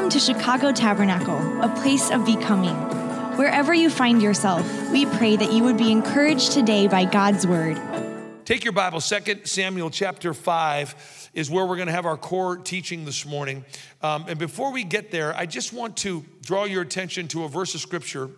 Welcome to Chicago Tabernacle, a place of becoming. Wherever you find yourself, we pray that you would be encouraged today by God's word. Take your Bible, 2 Samuel chapter 5 is where we're going to have our core teaching this morning. Um, and before we get there, I just want to draw your attention to a verse of scripture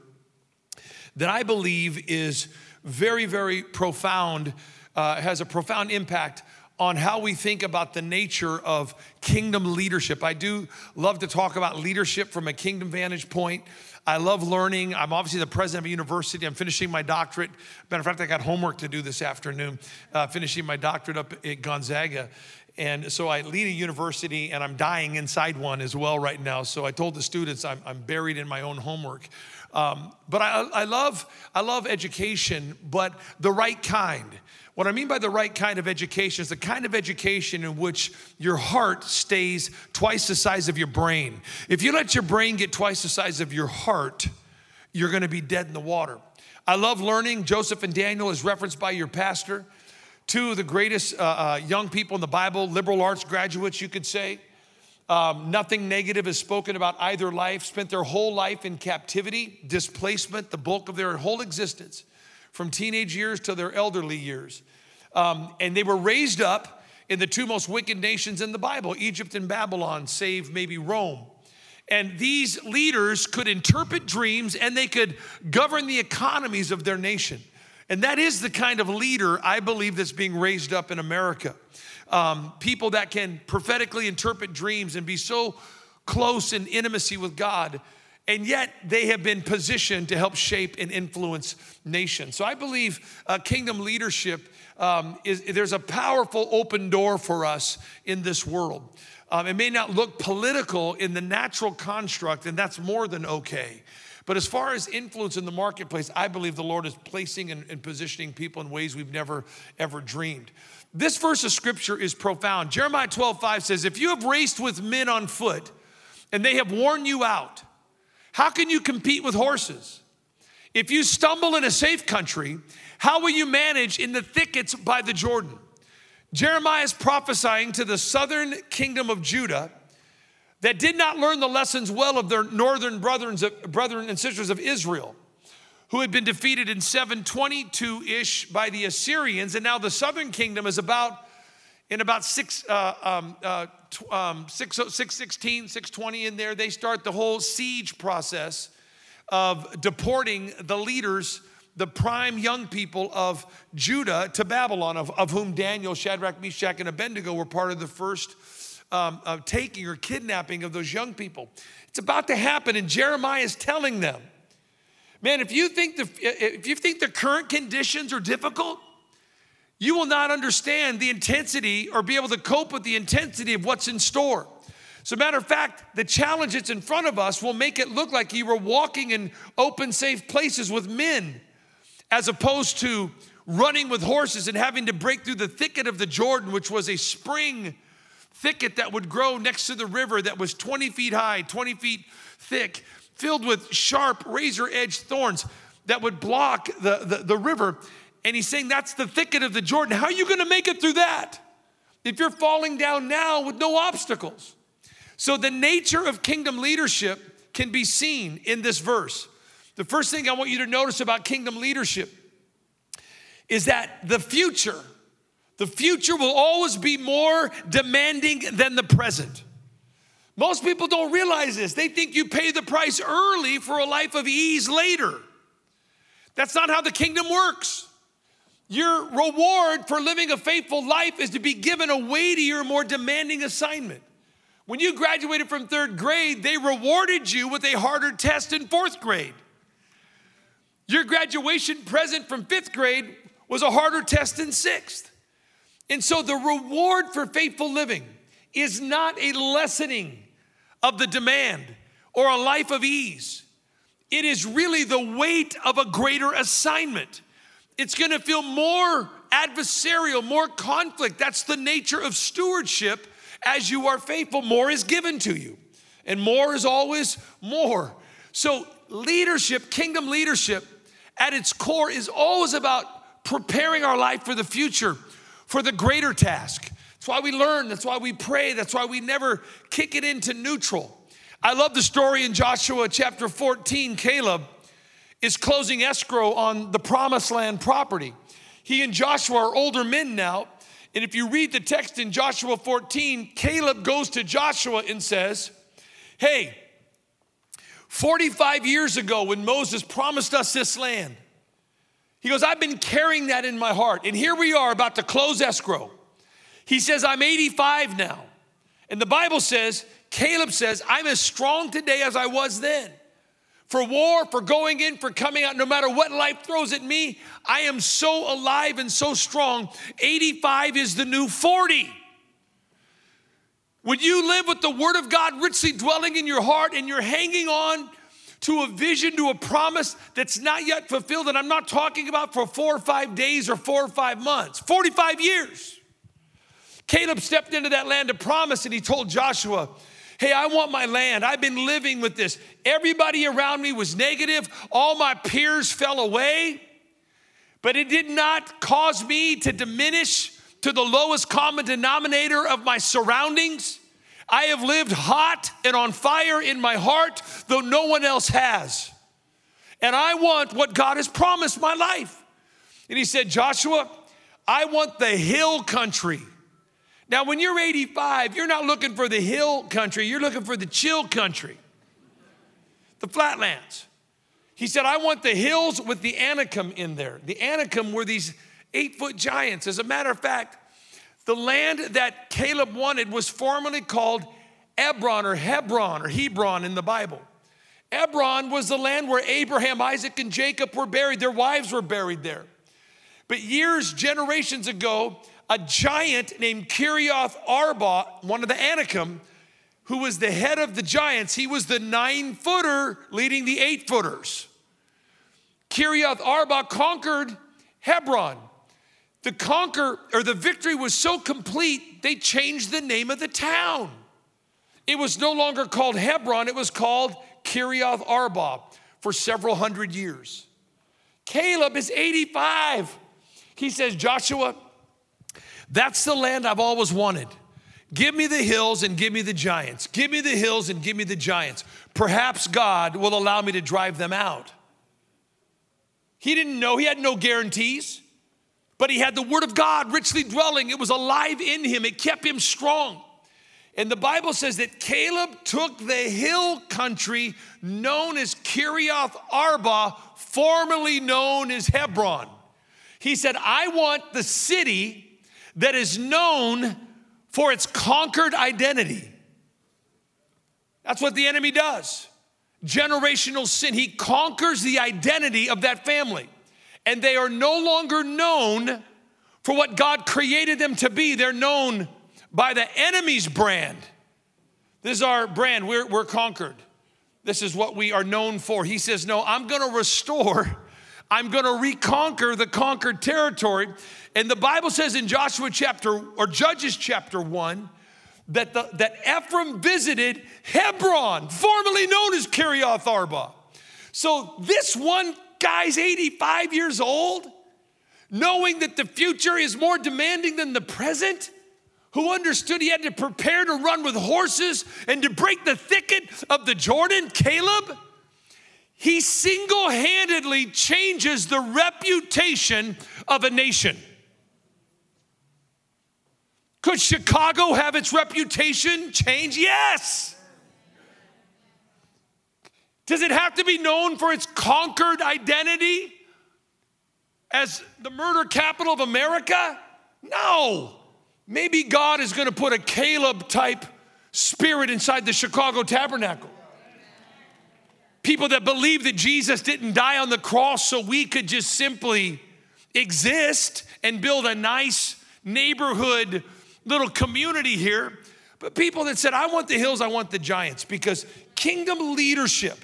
that I believe is very, very profound, uh, has a profound impact on how we think about the nature of kingdom leadership. I do love to talk about leadership from a kingdom vantage point. I love learning. I'm obviously the president of a university. I'm finishing my doctorate. Matter of fact, I got homework to do this afternoon, uh, finishing my doctorate up at Gonzaga. And so I lead a university and I'm dying inside one as well right now. So I told the students I'm, I'm buried in my own homework. Um, but I, I, love, I love education, but the right kind. What I mean by the right kind of education is the kind of education in which your heart stays twice the size of your brain. If you let your brain get twice the size of your heart, you're gonna be dead in the water. I love learning. Joseph and Daniel is referenced by your pastor. Two of the greatest uh, uh, young people in the Bible, liberal arts graduates, you could say. Um, nothing negative is spoken about either life, spent their whole life in captivity, displacement, the bulk of their whole existence from teenage years to their elderly years. Um, and they were raised up in the two most wicked nations in the Bible Egypt and Babylon, save maybe Rome. And these leaders could interpret dreams and they could govern the economies of their nation. And that is the kind of leader I believe that's being raised up in America. Um, people that can prophetically interpret dreams and be so close in intimacy with God and yet they have been positioned to help shape and influence nations. So I believe uh, kingdom leadership um, is there's a powerful open door for us in this world. Um, it may not look political in the natural construct, and that's more than okay. But as far as influence in the marketplace, I believe the Lord is placing and, and positioning people in ways we've never, ever dreamed. This verse of scripture is profound. Jeremiah 12, 5 says, If you have raced with men on foot and they have worn you out, how can you compete with horses? If you stumble in a safe country, how will you manage in the thickets by the Jordan? Jeremiah is prophesying to the southern kingdom of Judah that did not learn the lessons well of their northern brethren and sisters of Israel, who had been defeated in 722 ish by the Assyrians. And now the southern kingdom is about, in about six, uh, um, uh, um, 6, 616, 620 in there, they start the whole siege process of deporting the leaders, the prime young people of Judah to Babylon, of, of whom Daniel, Shadrach, Meshach, and Abednego were part of the first um, of taking or kidnapping of those young people. It's about to happen, and Jeremiah is telling them, man, if you think the, if you think the current conditions are difficult, you will not understand the intensity or be able to cope with the intensity of what's in store. So, matter of fact, the challenge that's in front of us will make it look like you were walking in open, safe places with men, as opposed to running with horses and having to break through the thicket of the Jordan, which was a spring thicket that would grow next to the river that was 20 feet high, 20 feet thick, filled with sharp, razor edged thorns that would block the, the, the river. And he's saying that's the thicket of the Jordan. How are you going to make it through that if you're falling down now with no obstacles? So, the nature of kingdom leadership can be seen in this verse. The first thing I want you to notice about kingdom leadership is that the future, the future will always be more demanding than the present. Most people don't realize this. They think you pay the price early for a life of ease later. That's not how the kingdom works. Your reward for living a faithful life is to be given a weightier, more demanding assignment. When you graduated from third grade, they rewarded you with a harder test in fourth grade. Your graduation present from fifth grade was a harder test in sixth. And so the reward for faithful living is not a lessening of the demand or a life of ease. It is really the weight of a greater assignment. It's gonna feel more adversarial, more conflict. That's the nature of stewardship. As you are faithful, more is given to you, and more is always more. So, leadership, kingdom leadership, at its core is always about preparing our life for the future, for the greater task. That's why we learn, that's why we pray, that's why we never kick it into neutral. I love the story in Joshua chapter 14. Caleb is closing escrow on the promised land property. He and Joshua are older men now. And if you read the text in Joshua 14, Caleb goes to Joshua and says, Hey, 45 years ago when Moses promised us this land, he goes, I've been carrying that in my heart. And here we are about to close escrow. He says, I'm 85 now. And the Bible says, Caleb says, I'm as strong today as I was then. For war, for going in, for coming out, no matter what life throws at me, I am so alive and so strong. 85 is the new 40. When you live with the Word of God richly dwelling in your heart and you're hanging on to a vision, to a promise that's not yet fulfilled, and I'm not talking about for four or five days or four or five months, 45 years. Caleb stepped into that land of promise and he told Joshua, Hey, I want my land. I've been living with this. Everybody around me was negative, all my peers fell away, but it did not cause me to diminish to the lowest common denominator of my surroundings. I have lived hot and on fire in my heart, though no one else has. And I want what God has promised my life. And he said, Joshua, I want the hill country. Now, when you're 85, you're not looking for the hill country, you're looking for the chill country, the flatlands. He said, I want the hills with the Anakim in there. The Anakim were these eight foot giants. As a matter of fact, the land that Caleb wanted was formerly called Ebron or Hebron or Hebron in the Bible. Ebron was the land where Abraham, Isaac, and Jacob were buried. Their wives were buried there. But years, generations ago, a giant named Kiriath Arba, one of the Anakim, who was the head of the giants. He was the nine footer leading the eight footers. Kiriath Arba conquered Hebron. The conquer or the victory was so complete, they changed the name of the town. It was no longer called Hebron, it was called Kiriath Arba for several hundred years. Caleb is 85. He says, Joshua, that's the land I've always wanted. Give me the hills and give me the giants. Give me the hills and give me the giants. Perhaps God will allow me to drive them out. He didn't know, he had no guarantees, but he had the word of God richly dwelling. It was alive in him, it kept him strong. And the Bible says that Caleb took the hill country known as Kiriath Arba, formerly known as Hebron. He said, I want the city that is known for its conquered identity. That's what the enemy does. Generational sin. He conquers the identity of that family. And they are no longer known for what God created them to be. They're known by the enemy's brand. This is our brand. We're, we're conquered. This is what we are known for. He says, No, I'm going to restore, I'm going to reconquer the conquered territory. And the Bible says in Joshua chapter or Judges chapter 1 that, the, that Ephraim visited Hebron, formerly known as Kiriath Arba. So this one guy's 85 years old, knowing that the future is more demanding than the present, who understood he had to prepare to run with horses and to break the thicket of the Jordan, Caleb, he single handedly changes the reputation of a nation. Could Chicago have its reputation change? Yes. Does it have to be known for its conquered identity as the murder capital of America? No. Maybe God is going to put a Caleb type spirit inside the Chicago tabernacle. People that believe that Jesus didn't die on the cross so we could just simply exist and build a nice neighborhood little community here, but people that said, I want the hills, I want the giants, because kingdom leadership,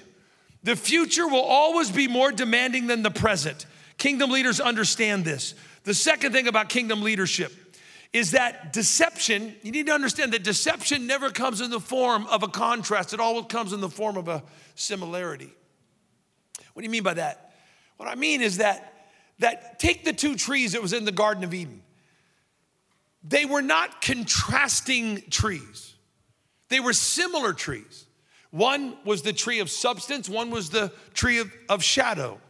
the future will always be more demanding than the present. Kingdom leaders understand this. The second thing about kingdom leadership is that deception, you need to understand that deception never comes in the form of a contrast, it always comes in the form of a similarity. What do you mean by that? What I mean is that that take the two trees that was in the garden of Eden. They were not contrasting trees, they were similar trees. One was the tree of substance, one was the tree of, of shadow.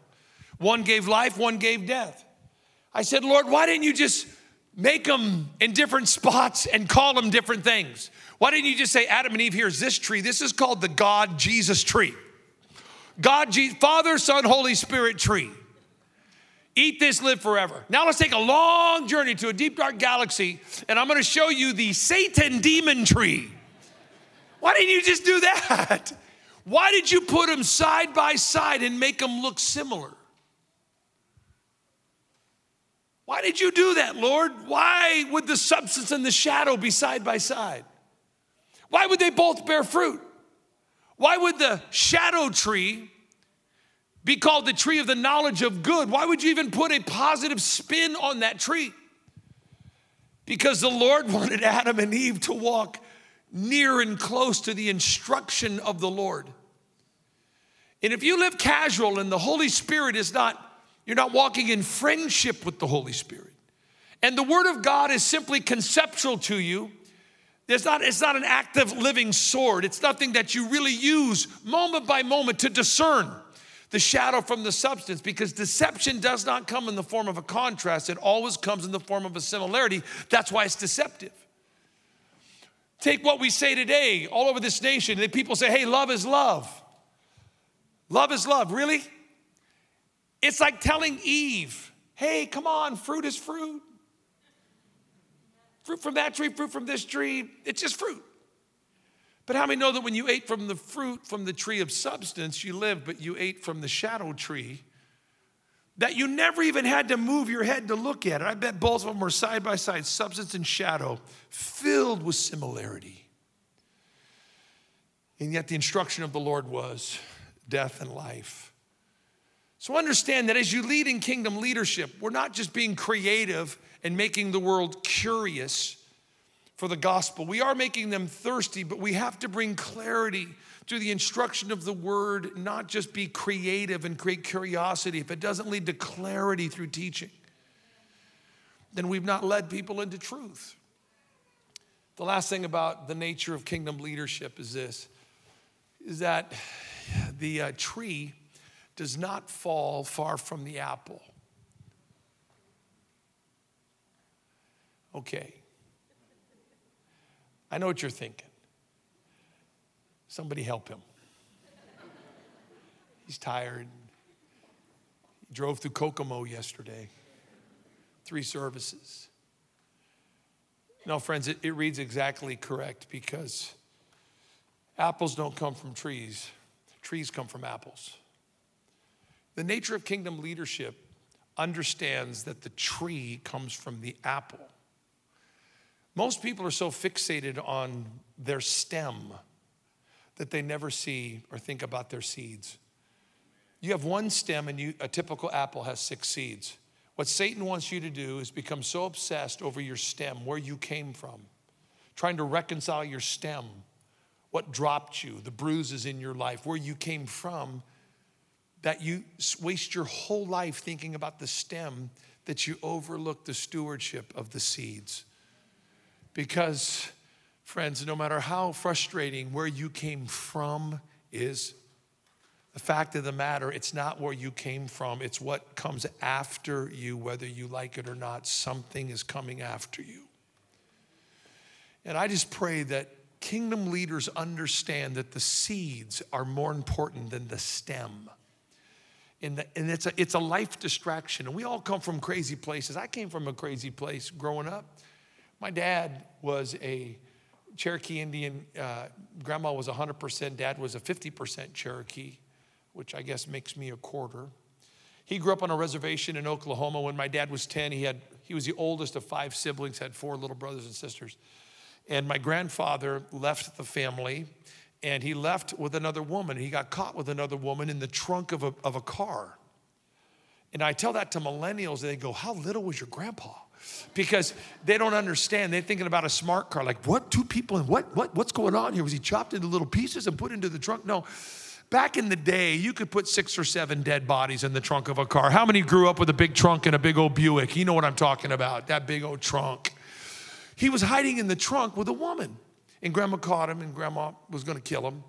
One gave life, one gave death. I said, Lord, why didn't you just make them in different spots and call them different things? Why didn't you just say, Adam and Eve, here's this tree? This is called the God Jesus tree. God, Jesus, Father, Son, Holy Spirit tree. Eat this, live forever. Now let's take a long journey to a deep, dark galaxy, and I'm gonna show you the Satan demon tree. Why didn't you just do that? Why did you put them side by side and make them look similar? Why did you do that, Lord? Why would the substance and the shadow be side by side? Why would they both bear fruit? Why would the shadow tree be called the tree of the knowledge of good? Why would you even put a positive spin on that tree? Because the Lord wanted Adam and Eve to walk near and close to the instruction of the Lord. And if you live casual and the Holy Spirit is not, you're not walking in friendship with the Holy Spirit, and the Word of God is simply conceptual to you, it's not, it's not an active living sword. It's nothing that you really use moment by moment to discern the shadow from the substance because deception does not come in the form of a contrast, it always comes in the form of a similarity. That's why it's deceptive. Take what we say today all over this nation. People say, hey, love is love. Love is love. Really? It's like telling Eve, hey, come on, fruit is fruit. Fruit from that tree, fruit from this tree, it's just fruit. But how many know that when you ate from the fruit from the tree of substance, you lived, but you ate from the shadow tree, that you never even had to move your head to look at it. I bet both of them were side by side, substance and shadow, filled with similarity. And yet the instruction of the Lord was death and life. So understand that as you lead in kingdom leadership, we're not just being creative and making the world curious for the gospel. We are making them thirsty, but we have to bring clarity through the instruction of the word, not just be creative and create curiosity. If it doesn't lead to clarity through teaching, then we've not led people into truth. The last thing about the nature of kingdom leadership is this is that the uh, tree does not fall far from the apple. Okay. I know what you're thinking. Somebody help him. He's tired. He drove through Kokomo yesterday, three services. No, friends, it, it reads exactly correct because apples don't come from trees, trees come from apples. The nature of kingdom leadership understands that the tree comes from the apple. Most people are so fixated on their stem that they never see or think about their seeds. You have one stem, and you, a typical apple has six seeds. What Satan wants you to do is become so obsessed over your stem, where you came from, trying to reconcile your stem, what dropped you, the bruises in your life, where you came from, that you waste your whole life thinking about the stem, that you overlook the stewardship of the seeds. Because Friends, no matter how frustrating where you came from is, the fact of the matter, it's not where you came from, it's what comes after you, whether you like it or not. Something is coming after you. And I just pray that kingdom leaders understand that the seeds are more important than the stem. And, the, and it's, a, it's a life distraction. And we all come from crazy places. I came from a crazy place growing up. My dad was a Cherokee Indian, uh, grandma was 100%, dad was a 50% Cherokee, which I guess makes me a quarter. He grew up on a reservation in Oklahoma. When my dad was 10, he, had, he was the oldest of five siblings, had four little brothers and sisters. And my grandfather left the family and he left with another woman. He got caught with another woman in the trunk of a, of a car. And I tell that to millennials, and they go, How little was your grandpa? because they don't understand. They're thinking about a smart car. Like, what? Two people and what? What? What's going on here? Was he chopped into little pieces and put into the trunk? No. Back in the day, you could put six or seven dead bodies in the trunk of a car. How many grew up with a big trunk and a big old Buick? You know what I'm talking about, that big old trunk. He was hiding in the trunk with a woman, and grandma caught him, and grandma was going to kill him.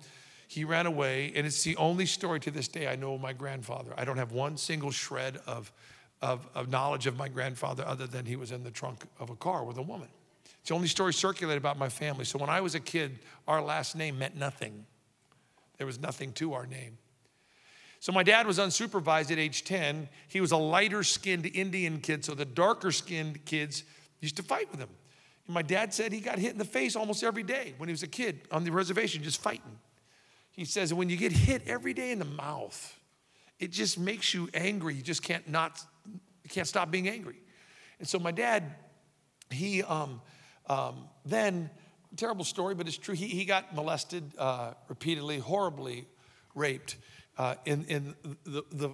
He ran away, and it's the only story to this day I know of my grandfather. I don't have one single shred of, of, of knowledge of my grandfather other than he was in the trunk of a car with a woman. It's the only story circulated about my family. So when I was a kid, our last name meant nothing. There was nothing to our name. So my dad was unsupervised at age 10. He was a lighter skinned Indian kid, so the darker skinned kids used to fight with him. My dad said he got hit in the face almost every day when he was a kid on the reservation, just fighting. He says, when you get hit every day in the mouth, it just makes you angry. You just can't not, you can't stop being angry. And so my dad, he um, um, then, terrible story, but it's true. He, he got molested uh, repeatedly, horribly raped uh, in, in the, the,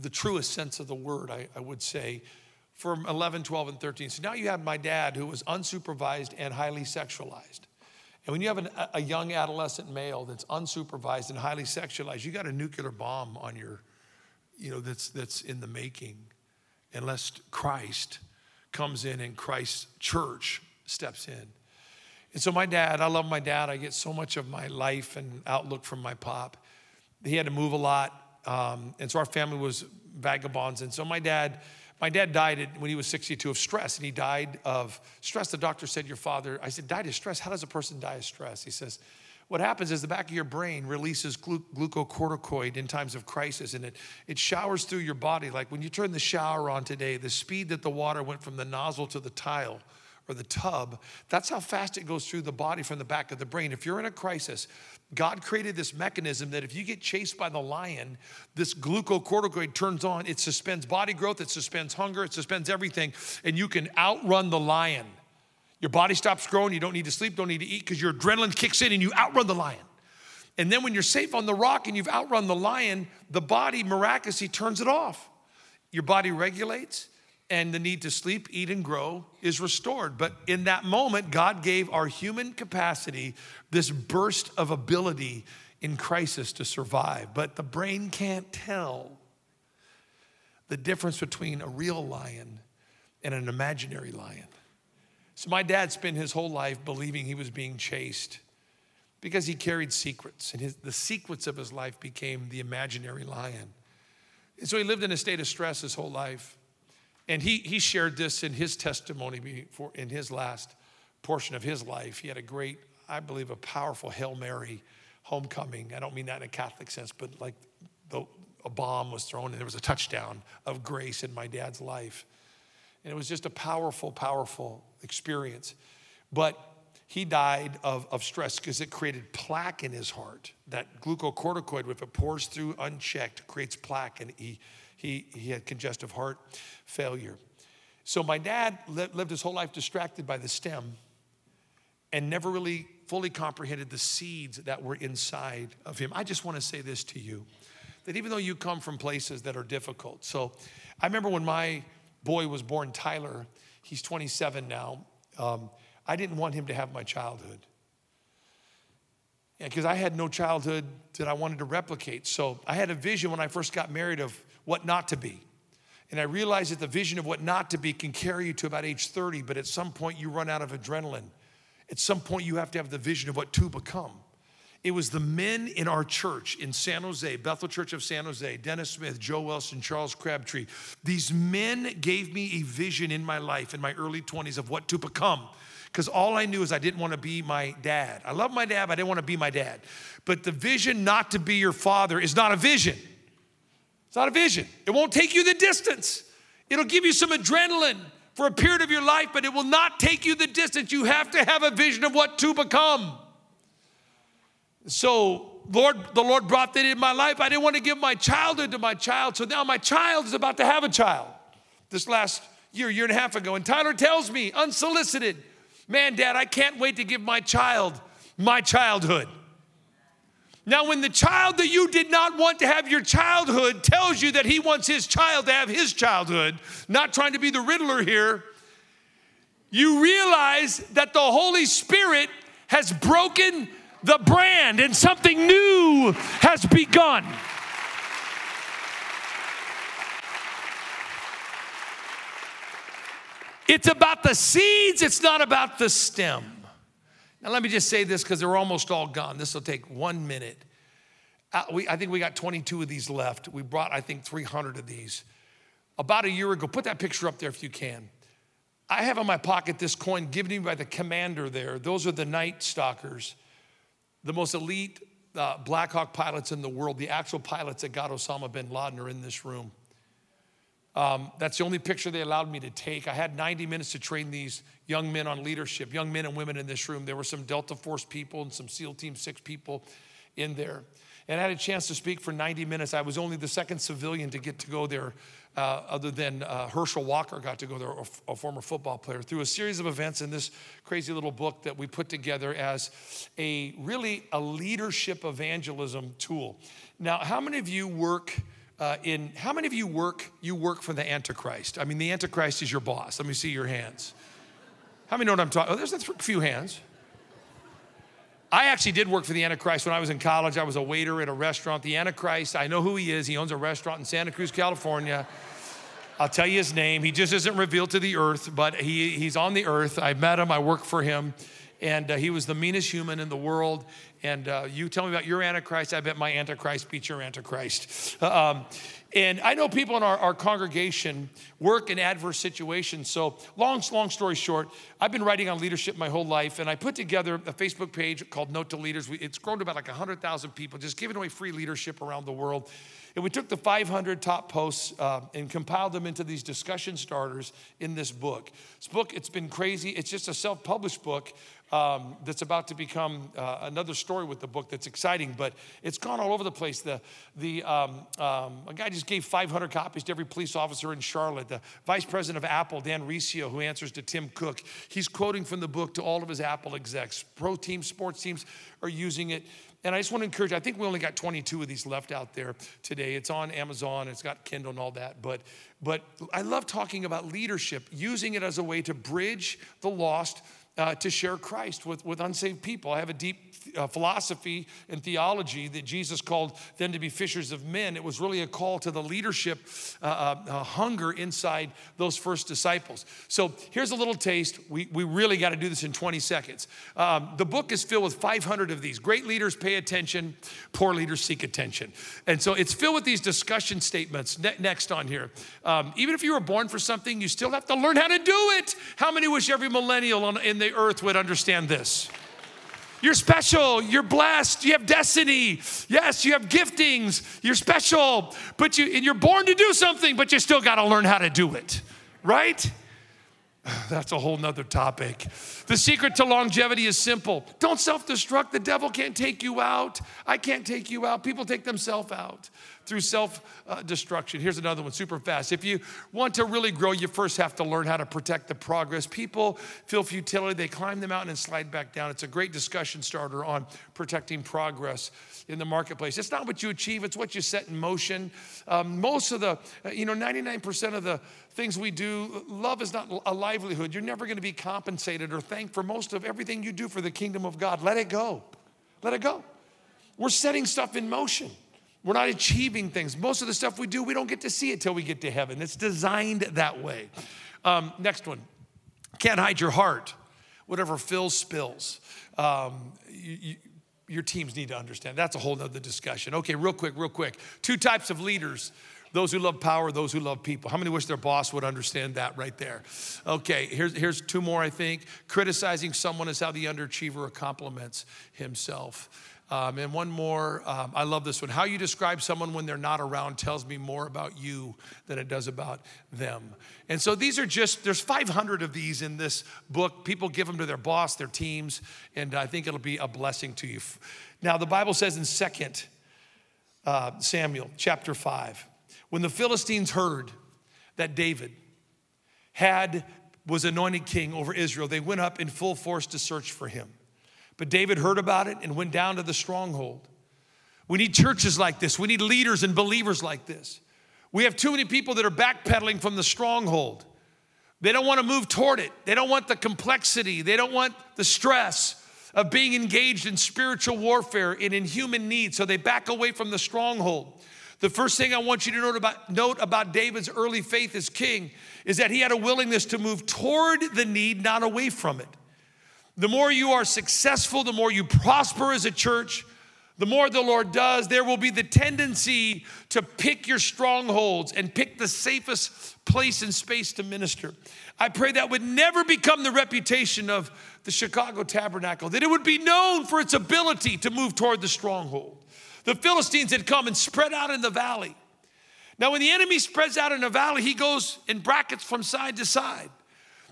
the, truest sense of the word, I, I would say, from 11, 12, and 13. So now you have my dad who was unsupervised and highly sexualized. And when you have an, a young adolescent male that's unsupervised and highly sexualized, you got a nuclear bomb on your, you know, that's, that's in the making, unless Christ comes in and Christ's church steps in. And so my dad, I love my dad. I get so much of my life and outlook from my pop he had to move a lot. Um, and so our family was vagabonds. And so my dad, my dad died when he was 62 of stress, and he died of stress. The doctor said, Your father, I said, died of stress. How does a person die of stress? He says, What happens is the back of your brain releases glu- glucocorticoid in times of crisis, and it, it showers through your body. Like when you turn the shower on today, the speed that the water went from the nozzle to the tile or the tub, that's how fast it goes through the body from the back of the brain. If you're in a crisis, God created this mechanism that if you get chased by the lion, this glucocorticoid turns on. It suspends body growth, it suspends hunger, it suspends everything, and you can outrun the lion. Your body stops growing, you don't need to sleep, don't need to eat because your adrenaline kicks in and you outrun the lion. And then when you're safe on the rock and you've outrun the lion, the body miraculously turns it off. Your body regulates, and the need to sleep, eat, and grow is restored. But in that moment, God gave our human capacity this burst of ability in crisis to survive. But the brain can't tell the difference between a real lion and an imaginary lion. So my dad spent his whole life believing he was being chased because he carried secrets, and his, the secrets of his life became the imaginary lion. And so he lived in a state of stress his whole life. And he, he shared this in his testimony before, in his last portion of his life. He had a great, I believe, a powerful Hail Mary homecoming. I don't mean that in a Catholic sense, but like the, a bomb was thrown and there was a touchdown of grace in my dad's life. And it was just a powerful, powerful experience. But he died of, of stress because it created plaque in his heart. That glucocorticoid, if it pours through unchecked, creates plaque, and he he, he had congestive heart failure. So my dad lived his whole life distracted by the stem and never really fully comprehended the seeds that were inside of him. I just want to say this to you that even though you come from places that are difficult, so I remember when my boy was born, Tyler, he's 27 now, um, I didn't want him to have my childhood. Because I had no childhood that I wanted to replicate. So I had a vision when I first got married of what not to be. And I realized that the vision of what not to be can carry you to about age 30, but at some point you run out of adrenaline. At some point you have to have the vision of what to become. It was the men in our church in San Jose, Bethel Church of San Jose, Dennis Smith, Joe Wilson, Charles Crabtree. These men gave me a vision in my life in my early 20s of what to become. Because all I knew is I didn't want to be my dad. I love my dad, but I didn't want to be my dad. But the vision not to be your father is not a vision. It's not a vision. It won't take you the distance. It'll give you some adrenaline for a period of your life, but it will not take you the distance. You have to have a vision of what to become. So, Lord, the Lord brought that in my life. I didn't want to give my childhood to my child. So now my child is about to have a child this last year, year and a half ago. And Tyler tells me, unsolicited, man, dad, I can't wait to give my child my childhood. Now, when the child that you did not want to have your childhood tells you that he wants his child to have his childhood, not trying to be the Riddler here, you realize that the Holy Spirit has broken the brand and something new has begun. It's about the seeds, it's not about the stem. Now, let me just say this because they're almost all gone. This will take one minute. Uh, we, I think we got 22 of these left. We brought, I think, 300 of these. About a year ago, put that picture up there if you can. I have in my pocket this coin given to me by the commander there. Those are the Night Stalkers, the most elite uh, Black Hawk pilots in the world. The actual pilots that got Osama bin Laden are in this room. Um, that's the only picture they allowed me to take. I had 90 minutes to train these young men on leadership, young men and women in this room. There were some Delta Force people and some SEAL Team 6 people in there. And I had a chance to speak for 90 minutes. I was only the second civilian to get to go there, uh, other than uh, Herschel Walker got to go there, a, a former football player, through a series of events in this crazy little book that we put together as a really a leadership evangelism tool. Now, how many of you work? Uh, in how many of you work you work for the antichrist i mean the antichrist is your boss let me see your hands how many know what i'm talking oh there's a few hands I actually did work for the Antichrist when I was in college. I was a waiter at a restaurant. The Antichrist, I know who he is. He owns a restaurant in Santa Cruz, California. I'll tell you his name. He just isn't revealed to the earth, but he, he's on the earth. I met him, I work for him, and uh, he was the meanest human in the world. And uh, you tell me about your Antichrist, I bet my Antichrist beats your Antichrist. Um, and I know people in our, our congregation work in adverse situations. So, long, long story short, I've been writing on leadership my whole life, and I put together a Facebook page called Note to Leaders. It's grown to about like 100,000 people, just giving away free leadership around the world. And we took the 500 top posts uh, and compiled them into these discussion starters in this book. This book, it's been crazy. It's just a self published book um, that's about to become uh, another story with the book that's exciting, but it's gone all over the place. The, the, um, um, a guy just gave 500 copies to every police officer in Charlotte. The vice president of Apple, Dan Riccio, who answers to Tim Cook, he's quoting from the book to all of his Apple execs. Pro teams, sports teams are using it. And I just want to encourage, I think we only got 22 of these left out there today. It's on Amazon, it's got Kindle and all that. But, but I love talking about leadership, using it as a way to bridge the lost uh, to share Christ with, with unsaved people. I have a deep uh, philosophy and theology that Jesus called them to be fishers of men. It was really a call to the leadership uh, uh, uh hunger inside those first disciples. So here's a little taste. We, we really got to do this in 20 seconds. Um, the book is filled with 500 of these. Great leaders pay attention, poor leaders seek attention. And so it's filled with these discussion statements. Ne- next on here. Um, even if you were born for something, you still have to learn how to do it. How many wish every millennial on, in the earth would understand this? You're special. You're blessed. You have destiny. Yes, you have giftings. You're special. But you and you're born to do something, but you still got to learn how to do it. Right? That's a whole nother topic. The secret to longevity is simple. Don't self destruct. The devil can't take you out. I can't take you out. People take themselves out through self destruction. Here's another one, super fast. If you want to really grow, you first have to learn how to protect the progress. People feel futility, they climb the mountain and slide back down. It's a great discussion starter on protecting progress in the marketplace. It's not what you achieve, it's what you set in motion. Um, most of the, you know, 99% of the things we do, love is not a livelihood. You're never going to be compensated or thanked for most of everything you do for the kingdom of God. Let it go. Let it go. We're setting stuff in motion. We're not achieving things. Most of the stuff we do, we don't get to see it till we get to heaven. It's designed that way. Um, next one. Can't hide your heart. Whatever fills, spills. Um, you, you, your teams need to understand. That's a whole nother discussion. Okay, real quick, real quick. Two types of leaders those who love power, those who love people. How many wish their boss would understand that right there? Okay, here's, here's two more, I think. Criticizing someone is how the underachiever compliments himself. Um, and one more, um, I love this one. How you describe someone when they're not around tells me more about you than it does about them. And so these are just, there's 500 of these in this book. People give them to their boss, their teams, and I think it'll be a blessing to you. Now, the Bible says in Second uh, Samuel chapter 5, when the Philistines heard that David had was anointed king over Israel, they went up in full force to search for him. But David heard about it and went down to the stronghold. We need churches like this. We need leaders and believers like this. We have too many people that are backpedaling from the stronghold. They don't want to move toward it. They don't want the complexity. They don't want the stress of being engaged in spiritual warfare and in human need. So they back away from the stronghold. The first thing I want you to note about, note about David's early faith as king is that he had a willingness to move toward the need, not away from it. The more you are successful, the more you prosper as a church, the more the Lord does, there will be the tendency to pick your strongholds and pick the safest place and space to minister. I pray that would never become the reputation of the Chicago Tabernacle, that it would be known for its ability to move toward the stronghold. The Philistines had come and spread out in the valley. Now, when the enemy spreads out in a valley, he goes in brackets from side to side.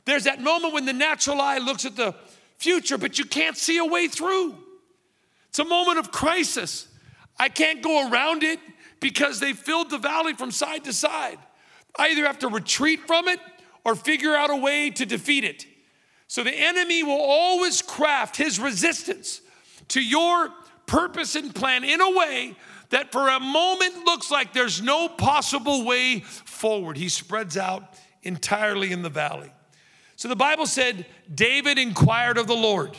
There's that moment when the natural eye looks at the future, but you can't see a way through. It's a moment of crisis. I can't go around it because they filled the valley from side to side. I either have to retreat from it or figure out a way to defeat it. So the enemy will always craft his resistance to your purpose and plan in a way that for a moment looks like there's no possible way forward. He spreads out entirely in the valley. So the Bible said, David inquired of the Lord.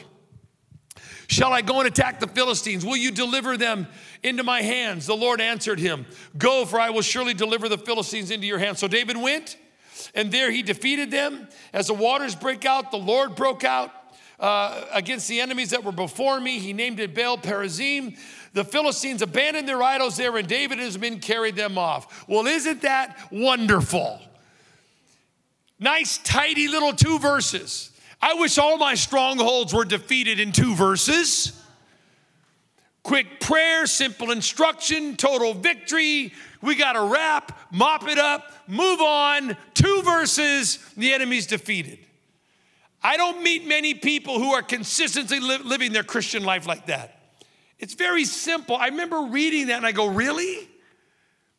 Shall I go and attack the Philistines? Will you deliver them into my hands? The Lord answered him, Go, for I will surely deliver the Philistines into your hands. So David went, and there he defeated them. As the waters break out, the Lord broke out. Uh, against the enemies that were before me. He named it Baal Perazim. The Philistines abandoned their idols there, and David and his men carried them off. Well, isn't that wonderful? Nice, tidy little two verses. I wish all my strongholds were defeated in two verses. Quick prayer, simple instruction, total victory. We got to wrap, mop it up, move on. Two verses, the enemy's defeated. I don't meet many people who are consistently li- living their Christian life like that. It's very simple. I remember reading that and I go, really?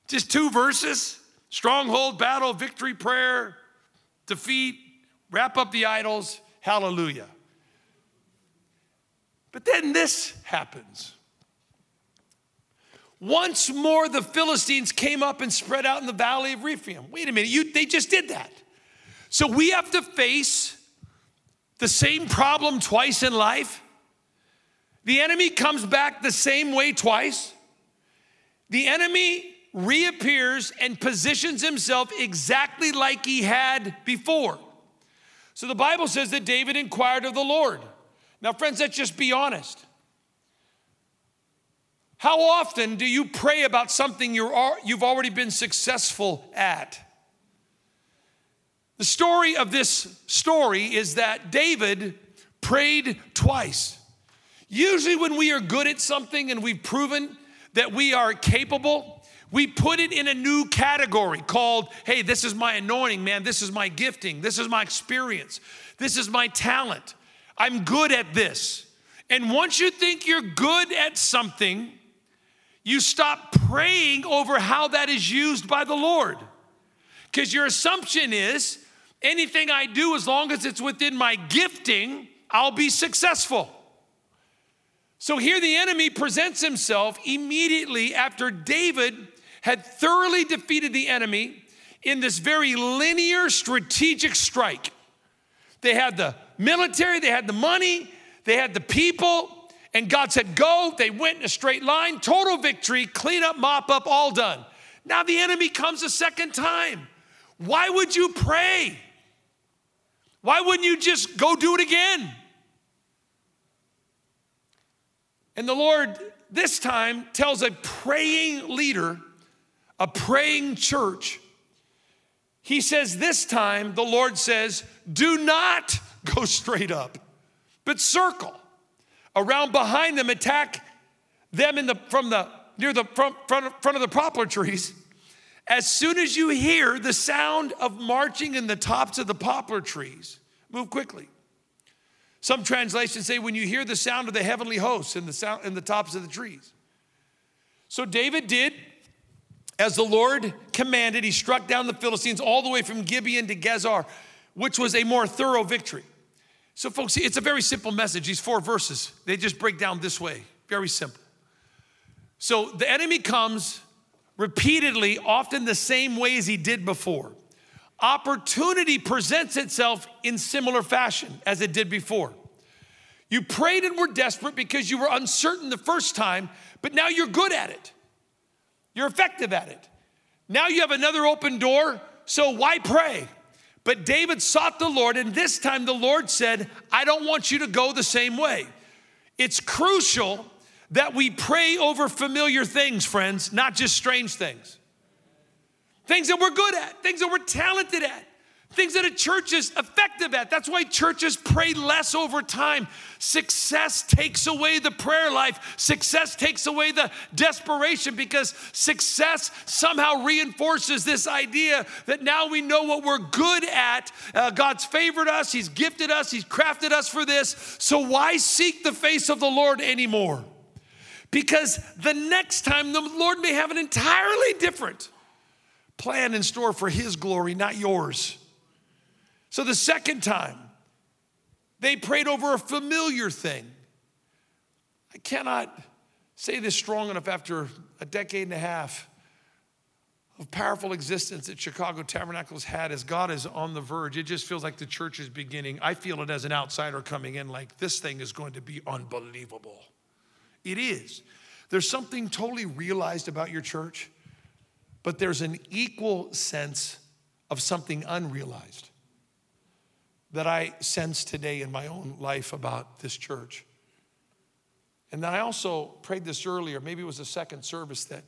Just two verses? Stronghold, battle, victory, prayer, defeat, wrap up the idols. Hallelujah. But then this happens. Once more, the Philistines came up and spread out in the valley of Rephaim. Wait a minute, you, they just did that. So we have to face the same problem twice in life. The enemy comes back the same way twice. The enemy reappears and positions himself exactly like he had before. So the Bible says that David inquired of the Lord. Now, friends, let's just be honest. How often do you pray about something you're, you've already been successful at? The story of this story is that David prayed twice. Usually, when we are good at something and we've proven that we are capable, we put it in a new category called, hey, this is my anointing, man. This is my gifting. This is my experience. This is my talent. I'm good at this. And once you think you're good at something, you stop praying over how that is used by the Lord. Because your assumption is anything I do, as long as it's within my gifting, I'll be successful. So here the enemy presents himself immediately after David had thoroughly defeated the enemy in this very linear strategic strike. They had the military, they had the money, they had the people, and God said, Go. They went in a straight line, total victory, clean up, mop up, all done. Now the enemy comes a second time. Why would you pray? Why wouldn't you just go do it again? And the Lord this time tells a praying leader a praying church, he says this time, the Lord says, do not go straight up, but circle around behind them, attack them in the, from the, near the front, front, front of the poplar trees. As soon as you hear the sound of marching in the tops of the poplar trees, move quickly. Some translations say when you hear the sound of the heavenly hosts in the, sound, in the tops of the trees. So David did as the Lord commanded, he struck down the Philistines all the way from Gibeon to Gezer, which was a more thorough victory. So, folks, it's a very simple message. These four verses, they just break down this way. Very simple. So, the enemy comes repeatedly, often the same way as he did before. Opportunity presents itself in similar fashion as it did before. You prayed and were desperate because you were uncertain the first time, but now you're good at it. You're effective at it. Now you have another open door, so why pray? But David sought the Lord, and this time the Lord said, I don't want you to go the same way. It's crucial that we pray over familiar things, friends, not just strange things. Things that we're good at, things that we're talented at, things that a church is effective at. That's why churches pray less over time. Success takes away the prayer life, success takes away the desperation because success somehow reinforces this idea that now we know what we're good at. Uh, God's favored us, He's gifted us, He's crafted us for this. So why seek the face of the Lord anymore? Because the next time the Lord may have an entirely different plan in store for His glory, not yours. So the second time, they prayed over a familiar thing. I cannot say this strong enough after a decade and a half of powerful existence that Chicago Tabernacle has had as God is on the verge. It just feels like the church is beginning. I feel it as an outsider coming in, like this thing is going to be unbelievable. It is. There's something totally realized about your church but there's an equal sense of something unrealized that I sense today in my own life about this church. And then I also prayed this earlier, maybe it was the second service, that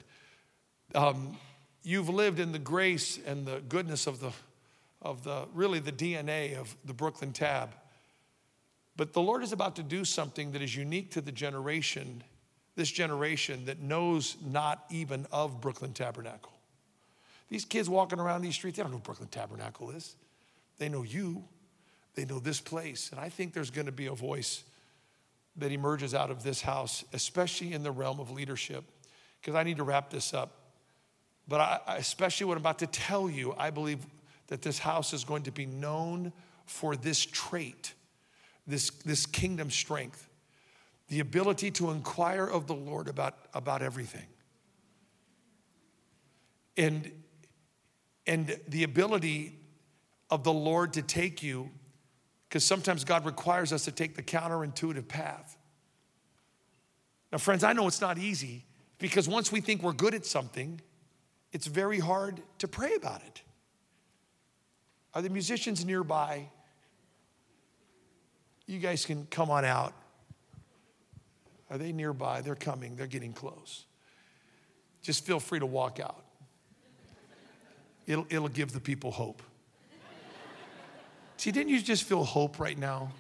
um, you've lived in the grace and the goodness of the, of the, really the DNA of the Brooklyn Tab. But the Lord is about to do something that is unique to the generation, this generation that knows not even of Brooklyn Tabernacle. These kids walking around these streets, they don't know Brooklyn Tabernacle is. They know you, they know this place. And I think there's going to be a voice that emerges out of this house, especially in the realm of leadership. Because I need to wrap this up. But I, especially what I'm about to tell you, I believe that this house is going to be known for this trait, this, this kingdom strength, the ability to inquire of the Lord about, about everything. And and the ability of the Lord to take you, because sometimes God requires us to take the counterintuitive path. Now, friends, I know it's not easy because once we think we're good at something, it's very hard to pray about it. Are the musicians nearby? You guys can come on out. Are they nearby? They're coming, they're getting close. Just feel free to walk out it'll, it'll give the people hope. See, didn't you just feel hope right now?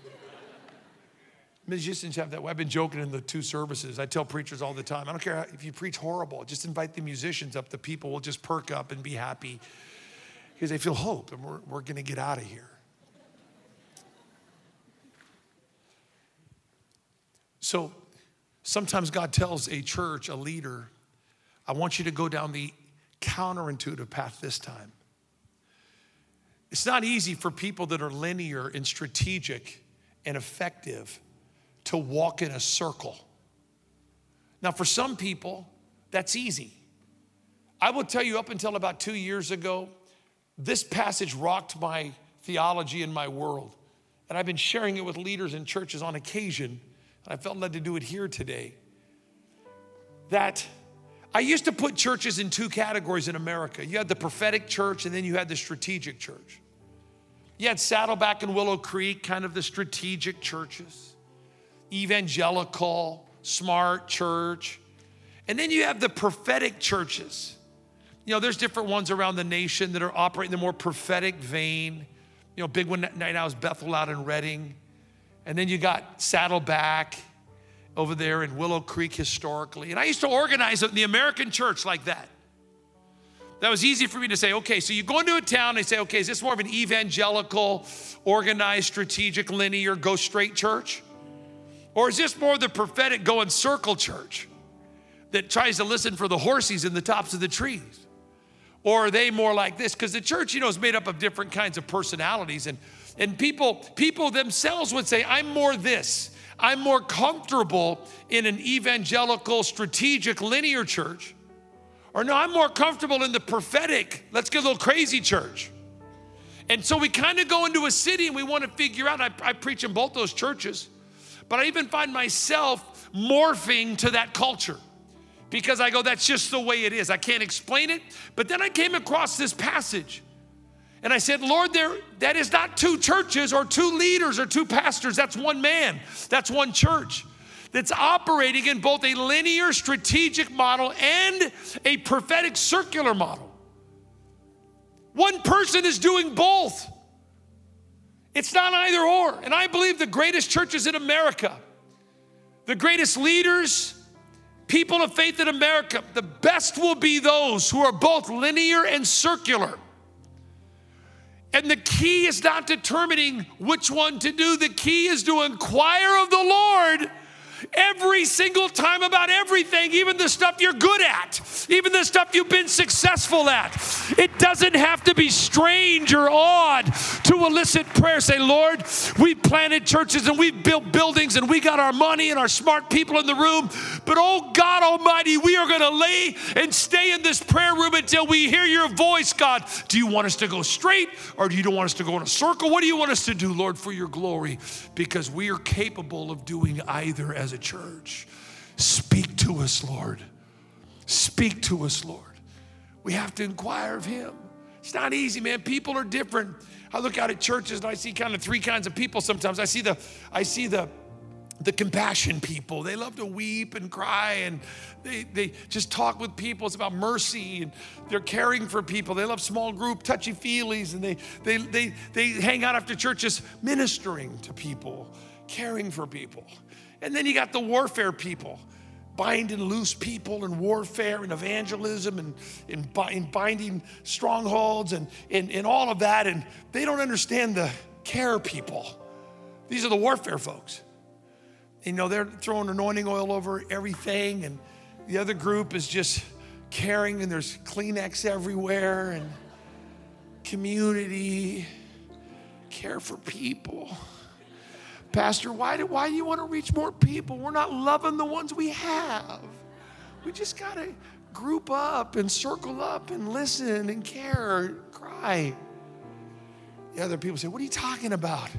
Musicians have that. I've been joking in the two services. I tell preachers all the time I don't care if you preach horrible, just invite the musicians up. The people will just perk up and be happy because they feel hope and we're, we're going to get out of here. So sometimes God tells a church, a leader, I want you to go down the counterintuitive path this time. It's not easy for people that are linear and strategic and effective to walk in a circle. Now, for some people, that's easy. I will tell you, up until about two years ago, this passage rocked my theology and my world. And I've been sharing it with leaders in churches on occasion, and I felt led to do it here today. That I used to put churches in two categories in America. You had the prophetic church, and then you had the strategic church. You had Saddleback and Willow Creek, kind of the strategic churches, evangelical, smart church. And then you have the prophetic churches. You know, there's different ones around the nation that are operating the more prophetic vein. You know, big one right now is Bethel out in Redding. And then you got Saddleback over there in Willow Creek historically. And I used to organize the American church like that. That was easy for me to say, okay, so you go into a town, they say, okay, is this more of an evangelical, organized, strategic, linear, go straight church? Or is this more the prophetic, go in circle church that tries to listen for the horses in the tops of the trees? Or are they more like this? Because the church, you know, is made up of different kinds of personalities. And, and people, people themselves would say, I'm more this. I'm more comfortable in an evangelical, strategic, linear church. Or no, I'm more comfortable in the prophetic, let's get a little crazy church. And so we kind of go into a city and we want to figure out, I, I preach in both those churches, but I even find myself morphing to that culture because I go, that's just the way it is. I can't explain it. But then I came across this passage and I said, Lord, there, that is not two churches or two leaders or two pastors. That's one man. That's one church. that's operating in both a linear strategic model and a prophetic circular model. One person is doing both. It's not either or. And I believe the greatest churches in America, the greatest leaders, people of faith in America, the best will be those who are both linear and circular. And the key is not determining which one to do, the key is to inquire of the Lord every single time about everything, even the stuff you're good at, even the stuff you've been successful at. It doesn't have to be strange or odd to elicit prayer. Say, Lord, we've planted churches and we've built buildings and we got our money and our smart people in the room. But oh God Almighty, we are going to lay and stay in this prayer room until we hear your voice, God. Do you want us to go straight or do you don't want us to go in a circle? What do you want us to do, Lord, for your glory? Because we are capable of doing either as a church. Speak to us, Lord. Speak to us, Lord. We have to inquire of Him. It's not easy, man. People are different. I look out at churches and I see kind of three kinds of people sometimes. I see the, I see the, the compassion people. They love to weep and cry and they, they just talk with people. It's about mercy and they're caring for people. They love small group, touchy feelies, and they, they, they, they hang out after churches ministering to people, caring for people. And then you got the warfare people, bind and loose people and warfare and evangelism and in, in binding strongholds and, and, and all of that. And they don't understand the care people. These are the warfare folks. You know, they're throwing anointing oil over everything, and the other group is just caring, and there's Kleenex everywhere, and community, care for people. Pastor, why do, why do you want to reach more people? We're not loving the ones we have. We just got to group up and circle up and listen and care, and cry. The other people say, What are you talking about?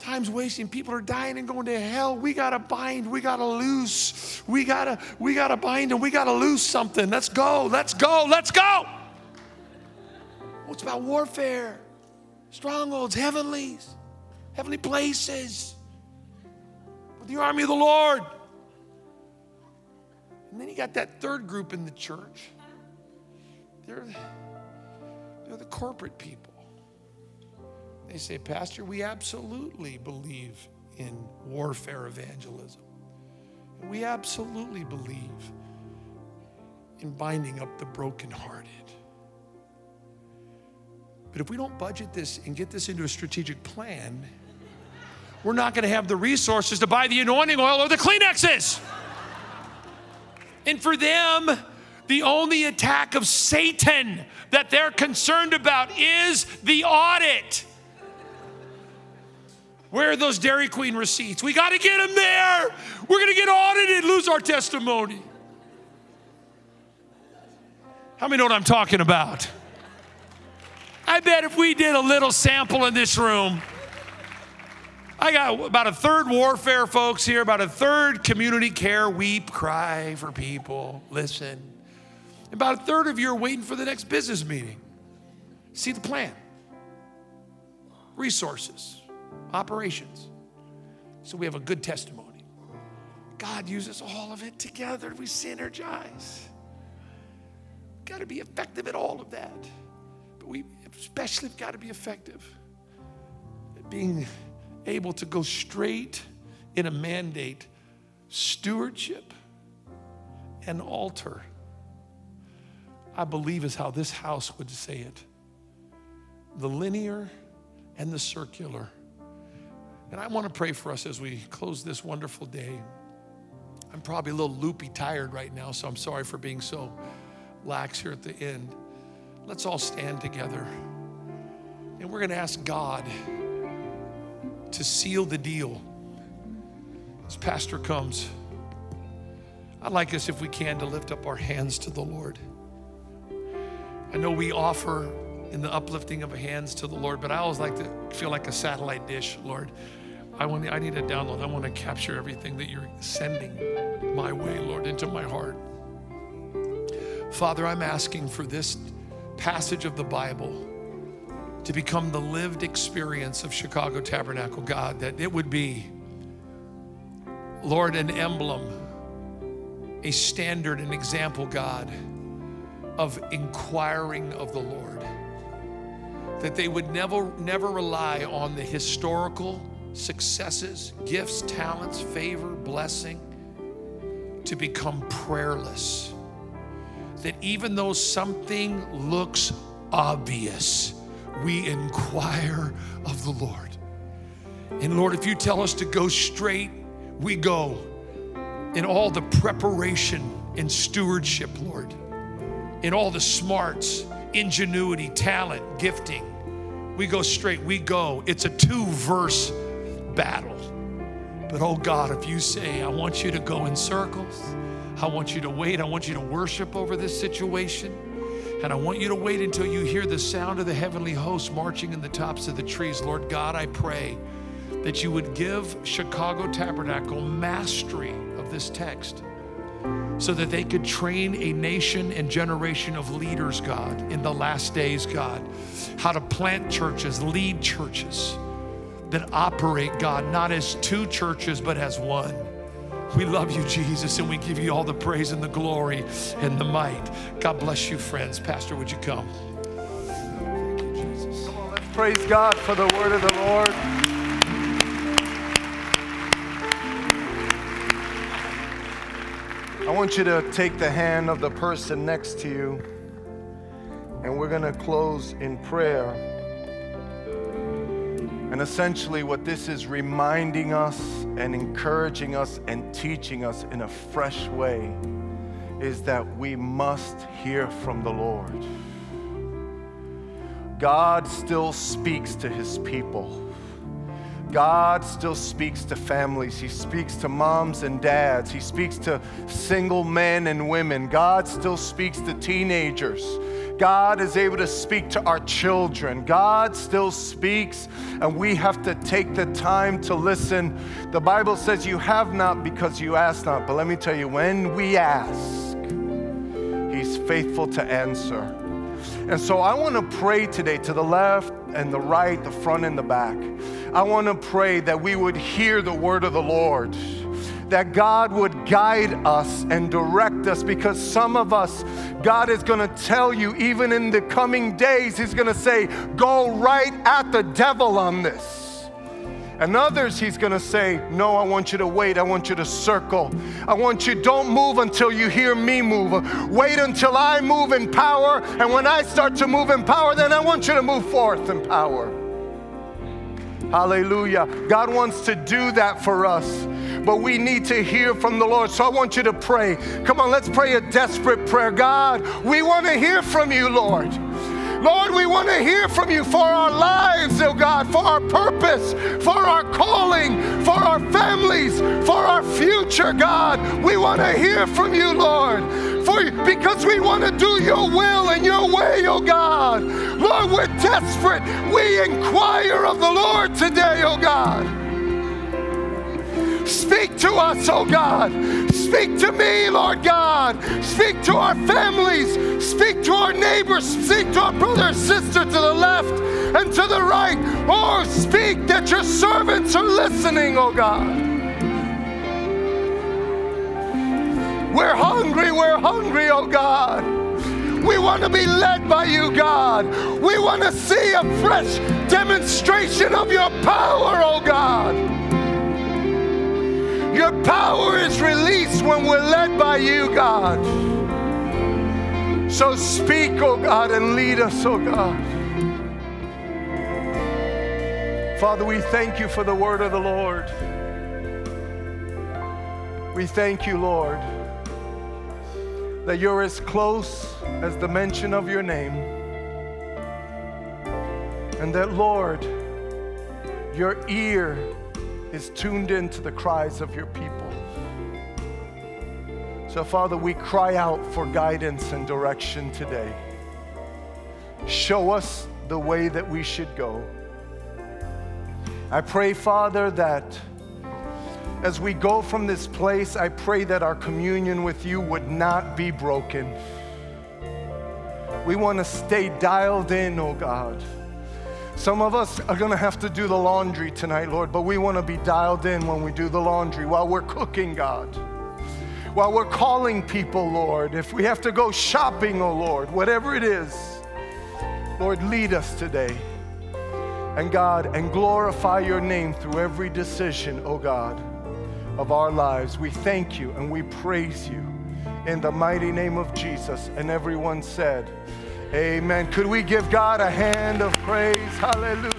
Time's wasting. People are dying and going to hell. We gotta bind. We gotta loose. We gotta, we gotta bind and we gotta loose something. Let's go. Let's go. Let's go. Well, it's about warfare, strongholds, heavenlies, heavenly places the army of the Lord. And then you got that third group in the church. They're, they're the corporate people. They say, Pastor, we absolutely believe in warfare evangelism. We absolutely believe in binding up the brokenhearted. But if we don't budget this and get this into a strategic plan, we're not going to have the resources to buy the anointing oil or the Kleenexes. And for them, the only attack of Satan that they're concerned about is the audit. Where are those Dairy Queen receipts? We got to get them there. We're going to get audited, lose our testimony. How many know what I'm talking about? I bet if we did a little sample in this room, I got about a third warfare folks here, about a third community care, weep, cry for people, listen. About a third of you are waiting for the next business meeting. See the plan, resources, operations. So we have a good testimony. God uses all of it together. We synergize. Got to be effective at all of that. But we especially got to be effective at being able to go straight in a mandate, stewardship, and altar. I believe is how this house would say it the linear and the circular. And I want to pray for us as we close this wonderful day. I'm probably a little loopy tired right now, so I'm sorry for being so lax here at the end. Let's all stand together. And we're going to ask God to seal the deal. As Pastor comes, I'd like us, if we can, to lift up our hands to the Lord. I know we offer in the uplifting of hands to the Lord, but I always like to feel like a satellite dish, Lord. I want I need a download. I want to capture everything that you're sending my way, Lord, into my heart. Father, I'm asking for this passage of the Bible to become the lived experience of Chicago Tabernacle, God, that it would be Lord, an emblem, a standard, an example, God, of inquiring of the Lord. That they would never, never rely on the historical successes, gifts, talents, favor, blessing to become prayerless. That even though something looks obvious, we inquire of the Lord. And Lord, if you tell us to go straight, we go in all the preparation and stewardship, Lord, in all the smarts, ingenuity, talent, gifting. We go straight, we go. It's a two verse battle. But oh God, if you say, I want you to go in circles, I want you to wait, I want you to worship over this situation. And I want you to wait until you hear the sound of the heavenly host marching in the tops of the trees. Lord God, I pray that you would give Chicago Tabernacle mastery of this text so that they could train a nation and generation of leaders, God, in the last days, God, how to plant churches, lead churches that operate, God, not as two churches, but as one. We love you, Jesus, and we give you all the praise and the glory and the might. God bless you, friends. Pastor, would you come? Thank you, Jesus. Come on, let's praise God for the word of the Lord. I want you to take the hand of the person next to you, and we're going to close in prayer. And essentially, what this is reminding us and encouraging us and teaching us in a fresh way is that we must hear from the Lord. God still speaks to his people. God still speaks to families. He speaks to moms and dads. He speaks to single men and women. God still speaks to teenagers. God is able to speak to our children. God still speaks, and we have to take the time to listen. The Bible says, You have not because you ask not. But let me tell you, when we ask, He's faithful to answer. And so I want to pray today to the left and the right, the front and the back. I want to pray that we would hear the word of the Lord that God would guide us and direct us because some of us, God is going to tell you, even in the coming days, He's going to say, Go right at the devil on this. And others, he's gonna say, No, I want you to wait. I want you to circle. I want you, don't move until you hear me move. Wait until I move in power. And when I start to move in power, then I want you to move forth in power. Hallelujah. God wants to do that for us but we need to hear from the Lord. So I want you to pray. Come on, let's pray a desperate prayer. God, we want to hear from you, Lord. Lord, we want to hear from you for our lives, oh God, for our purpose, for our calling, for our families, for our future, God. We want to hear from you, Lord, for because we want to do your will and your way, oh God. Lord, we're desperate. We inquire of the Lord today, oh God. Speak to us, oh God. Speak to me, Lord God. Speak to our families. Speak to our neighbors. Speak to our brother and sister to the left and to the right. Oh, speak that your servants are listening, oh God. We're hungry, we're hungry, oh God. We want to be led by you, God. We want to see a fresh demonstration of your power, oh God. Your power is released when we're led by you, God. So speak, oh God, and lead us, oh God. Father, we thank you for the word of the Lord. We thank you, Lord, that you're as close as the mention of your name. And that, Lord, your ear is tuned into the cries of your people. So, Father, we cry out for guidance and direction today. Show us the way that we should go. I pray, Father, that as we go from this place, I pray that our communion with you would not be broken. We want to stay dialed in, oh God Some of us are going to have to do the laundry tonight, Lord, but we want to be dialed in when we do the laundry while we're cooking, God. While we're calling people, Lord. If we have to go shopping, oh Lord, whatever it is, Lord, lead us today. And God, and glorify your name through every decision, oh God, of our lives. We thank you and we praise you in the mighty name of Jesus. And everyone said, Amen. Could we give God a hand of praise? Hallelujah.